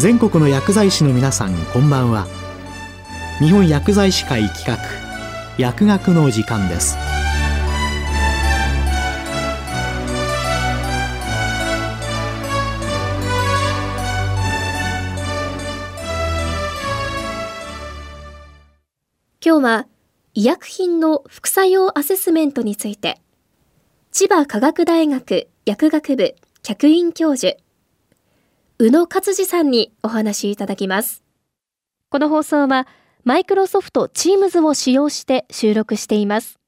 全国の薬剤師の皆さんこんばんは。日本薬剤師会企画薬学の時間です。今日は医薬品の副作用アセスメントについて千葉科学大学薬学部客員教授宇野勝次さんにお話いただきますこの放送はマイクロソフト Teams を使用して収録しています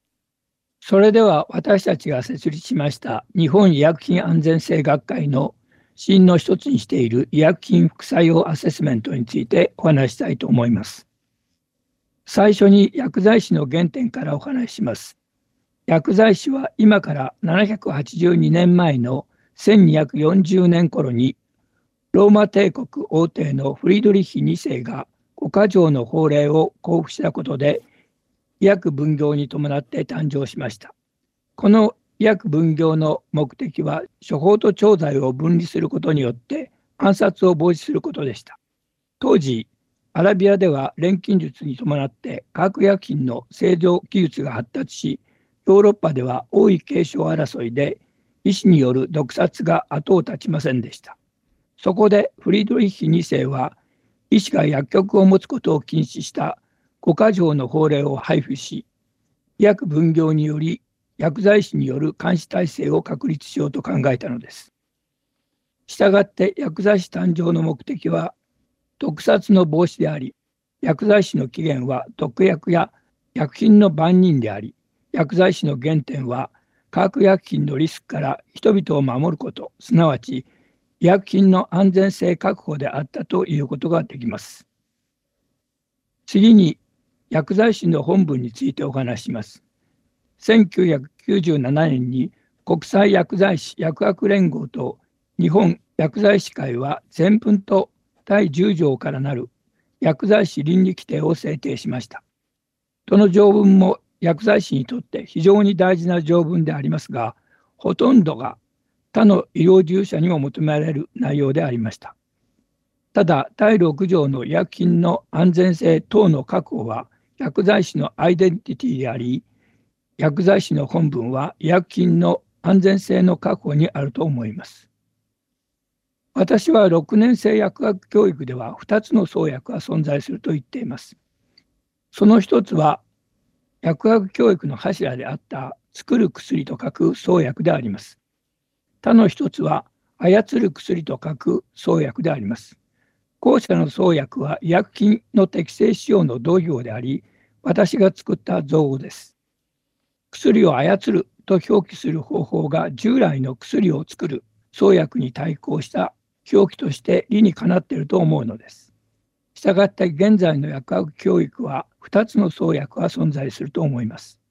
それでは私たちが設立しました日本医薬品安全性学会の真の一つにしている医薬品副作用アセスメントについてお話したいと思います。最初に薬剤師の原点からお話しします。薬剤師は今から782年前の1240年頃にローマ帝国王帝のフリードリッヒ2世が五箇条の法令を交付したことで医薬分業に伴って誕生しました。この医薬分業の目的は処方と調剤を分離することによって暗殺を防止することでした。当時アラビアでは錬金術に伴って化学薬品の製造技術が発達し、ヨーロッパでは王位継承争いで医師による毒殺が後を絶ちませんでした。そこでフリードリッヒ2世は医師が薬局を持つことを禁止した五箇条の法令を配布し、医薬分業により薬剤師による監視体制を確立しようと考えたのです。したがって薬剤師誕生の目的は毒殺の防止であり、薬剤師の起源は毒薬や薬品の番人であり、薬剤師の原点は化学薬品のリスクから人々を守ること、すなわち医薬品の安全性確保であったということができます。次に薬剤師の本文についてお話しします。1997年に国際薬剤師薬学連合と日本薬剤師会は全文と第10条からなる薬剤師倫理規定を制定しました。この条文も薬剤師にとって非常に大事な条文でありますが、ほとんどが他の医療従事者にも求められる内容でありました。ただ、第6条の医薬品の安全性等の確保は薬剤師のアイデンティティであり、薬剤師の本文は医薬品の安全性の確保にあると思います。私は6年生薬学教育では2つの創薬が存在すると言っています。その一つは薬学教育の柱であった作る薬と書く創薬であります。他の一つは操る薬と書く創薬であります。後者の創薬は医薬品の適正使用の同業であり、私が作った造語です。薬を操ると表記する方法が従来の薬を作る創薬に対抗した表記として理にかなっていると思うのです。したがって現在の薬学教育は2つの創薬が存在すると思います。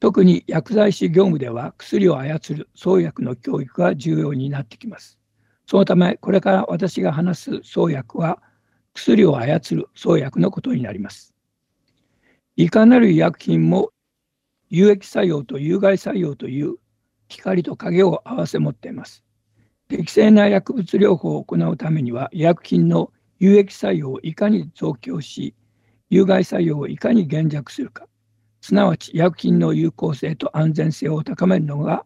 特に薬剤師業務では薬を操る創薬の教育が重要になってきます。そのためこれから私が話す創薬は薬を操る創薬のことになります。いかなる医薬品も有益作用と有害作用という光と影を合わせ持っています。適正な薬物療法を行うためには医薬品の有益作用をいかに増強し有害作用をいかに減弱するかすなわち医薬品の有効性と安全性を高めるのが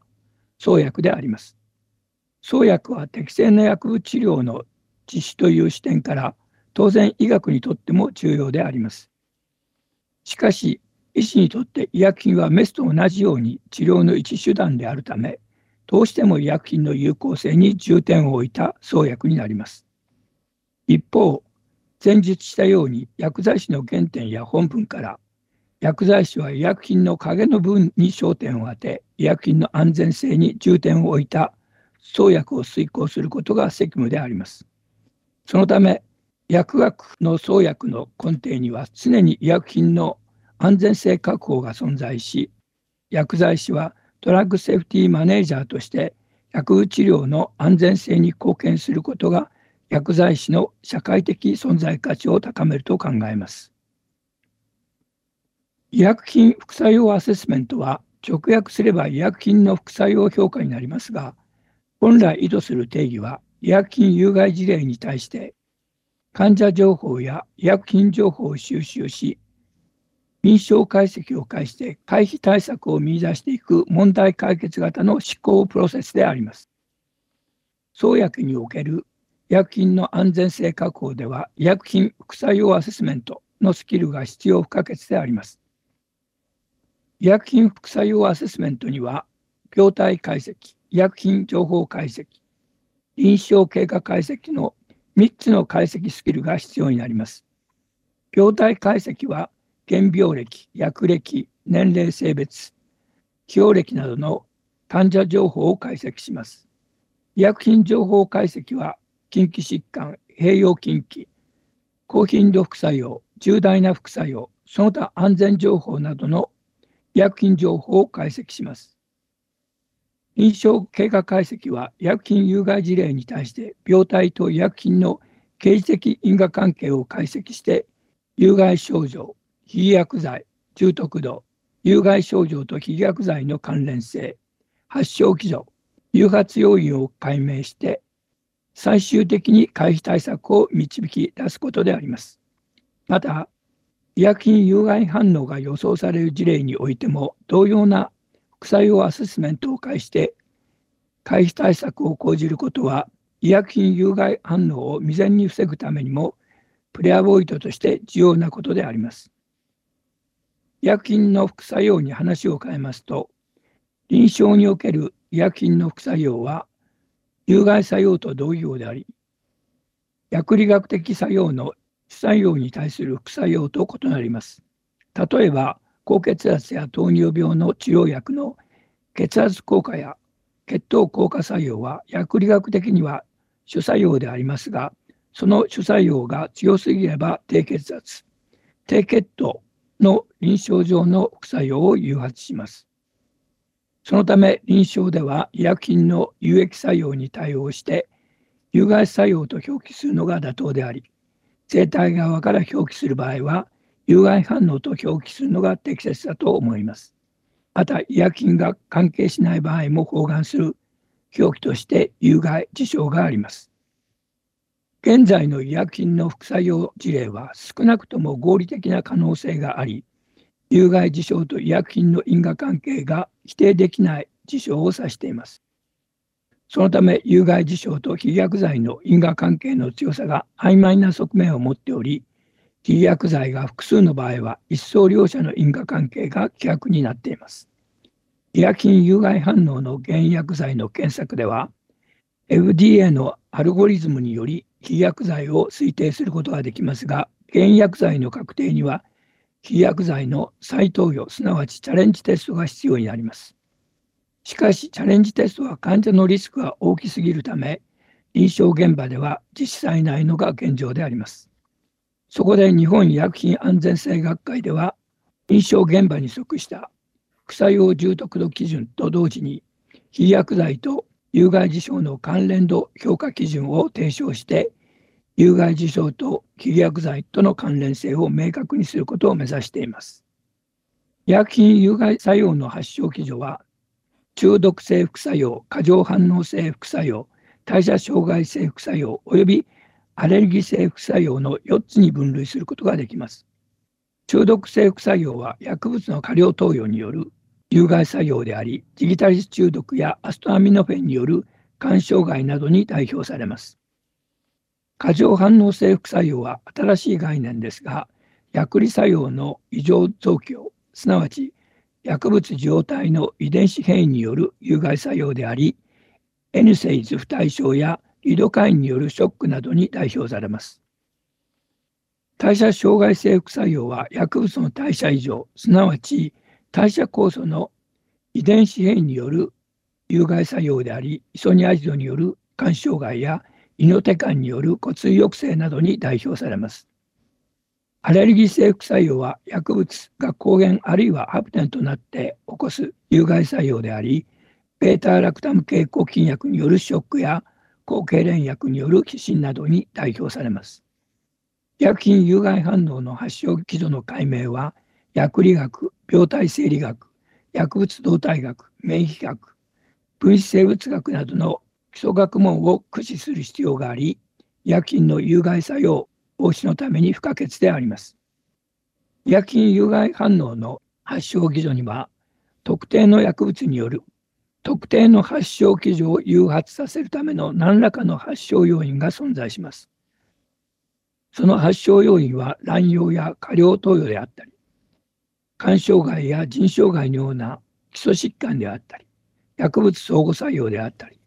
創薬であります。創薬は適正な薬物治療の実施という視点から当然医学にとっても重要であります。しかし医師にとって医薬品はメスと同じように治療の一手段であるためどうしても医薬品の有効性に重点を置いた創薬になります。一方、前述したように薬剤師の原点や本文から薬剤師は医薬品の影の部分に焦点を当て医薬品の安全性に重点を置いた創薬を遂行することが責務であります。そのため薬学の創薬の根底には常に医薬品の安全性確保が存在し薬剤師はドラッグセーフティーマネージャーとして薬物治療の安全性に貢献することが薬剤師の社会的存在価値を高めると考えます。医薬品副作用アセスメントは直訳すれば医薬品の副作用評価になりますが本来意図する定義は医薬品有害事例に対して患者情報や医薬品情報を収集し、臨床解析を介して回避対策を見出していく問題解決型の思考プロセスであります。創薬における医薬品の安全性確保では、医薬品副作用アセスメントのスキルが必要不可欠であります。医薬品副作用アセスメントには、病態解析、医薬品情報解析、臨床経過解析の3つの解析スキルが必要になります。病態解析は、原病歴、薬歴、年齢性別、起用歴などの患者情報を解析します。医薬品情報解析は、近畿疾患、併用近畿、高頻度副作用、重大な副作用、その他安全情報などの医薬品情報を解析します。臨床経過解析は医薬品有害事例に対して病態と医薬品の刑事的因果関係を解析して有害症状、非薬剤、重篤度、有害症状と非薬剤の関連性、発症基準、誘発要因を解明して最終的に回避対策を導き出すことであります。また、医薬品有害反応が予想される事例においても同様な副作用アセスメントを介して回避対策を講じることは医薬品有害反応を未然に防ぐためにもプレアボイドとして重要なことであります。医薬品の副作用に話を変えますと臨床における医薬品の副作用は有害作用と同様であり薬理学的作用の副作用に対する副作用と異なります。例えば、高血圧や糖尿病の治療薬の血圧効果や血糖効果作用は薬理学的には主作用でありますが、その主作用が強すぎれば低血圧、低血糖の臨床上の副作用を誘発します。そのため臨床では医薬品の有益作用に対応して有害作用と表記するのが妥当であり、生体側から表記する場合は、有害反応と表記するのが適切だと思います。また、医薬品が関係しない場合も包含する表記として有害事象があります。現在の医薬品の副作用事例は少なくとも合理的な可能性があり、有害事象と医薬品の因果関係が否定できない事象を指しています。そのため有害事象と非薬剤の因果関係の強さが曖昧な側面を持っており非薬剤が複数の場合は一層両者の因果関係が希薄になっています。医薬品有害反応の原薬剤の検索では FDA のアルゴリズムにより非薬剤を推定することができますが原薬剤の確定には非薬剤の再投与すなわちチャレンジテストが必要になります。しかし、チャレンジテストは患者のリスクが大きすぎるため、臨床現場では実施されないのが現状であります。そこで日本医薬品安全性学会では、臨床現場に即した副作用重篤度基準と同時に、非薬剤と有害事象の関連度評価基準を提唱して、有害事象と非薬剤との関連性を明確にすることを目指しています。医薬品有害作用の発症基準は中毒性副作用、過剰反応性副作用、代謝障害性副作用及びアレルギー性副作用の4つに分類することができます。中毒性副作用は薬物の過量投与による有害作用であり、ジギタリス中毒やアストアミノフェンによる肝障害などに代表されます。過剰反応性副作用は新しい概念ですが、薬理作用の異常増強、すなわち薬物受容体の遺伝子変異による有害作用であり、N セイズ不対症やリドカインによるショックなどに代表されます。代謝障害性副作用は薬物の代謝異常、すなわち代謝酵素の遺伝子変異による有害作用であり、イソニアジドによる肝障害やイノテカンによる骨髄抑制などに代表されます。アレルギー性副作用は薬物が抗原あるいはハプテンとなって起こす有害作用であり、ベータラクタム経口菌薬によるショックや抗痙攣薬による寄進などに代表されます。薬品有害反応の発症基準の解明は、薬理学、病態生理学、薬物動態学、免疫学、分子生物学などの基礎学問を駆使する必要があり、薬品の有害作用、防止のために不可欠であります。医薬品有害反応の発症基準には、特定の薬物による特定の発症基準を誘発させるための何らかの発症要因が存在します。その発症要因は乱用や過量投与であったり、肝障害や腎障害のような基礎疾患であったり、薬物相互作用であったり、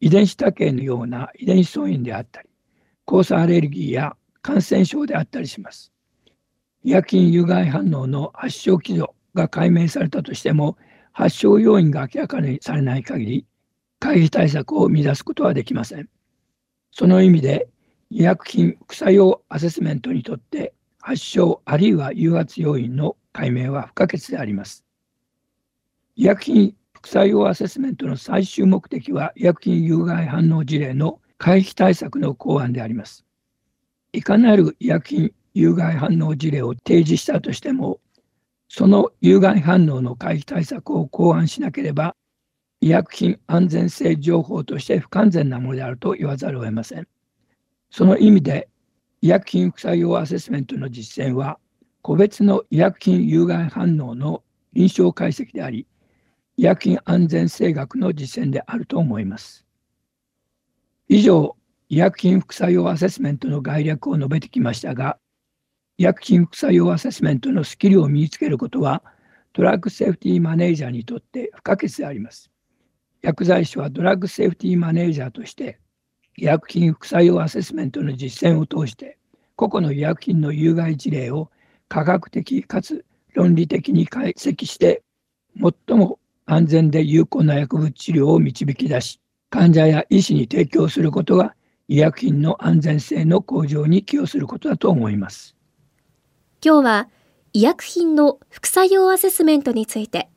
遺伝子多形のような遺伝子素因であったり、交差アレルギーや感染症であったりします。医薬品有害反応の発症基準が解明されたとしても、発症要因が明らかにされない限り、回避対策を乱すことはできません。その意味で、医薬品副作用アセスメントにとって発症あるいは誘発要因の解明は不可欠であります。医薬品副作用アセスメントの最終目的は医薬品有害反応事例の回避対策の考案であります。いかなる医薬品有害反応事例を提示したとしても、その有害反応の回避対策を考案しなければ、医薬品安全性情報として不完全なものであると言わざるを得ません。その意味で、医薬品副作用アセスメントの実践は、個別の医薬品有害反応の臨床解析であり、医薬品安全性学の実践であると思います。以上、医薬品副作用アセスメントの概略を述べてきましたが、医薬品副作用アセスメントのスキルを身につけることは、ドラッグセーフティーマネージャーにとって不可欠であります。薬剤師はドラッグセーフティーマネージャーとして、医薬品副作用アセスメントの実践を通して、個々の医薬品の有害事例を科学的かつ論理的に解析して、最も安全で有効な薬物治療を導き出し、患者や医師に提供することが医薬品の安全性の向上に寄与することだと思います。今日は医薬品の副作用アセスメントについて、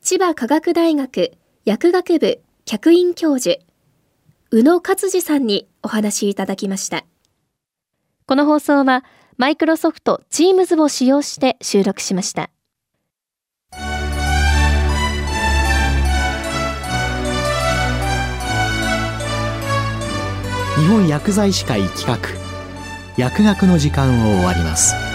千葉科学大学薬学部客員教授、宇野勝次さんにお話いただきました。この放送はマイクロソフト Teams を使用して収録しました。日本薬剤師会企画薬学の時間を終わります。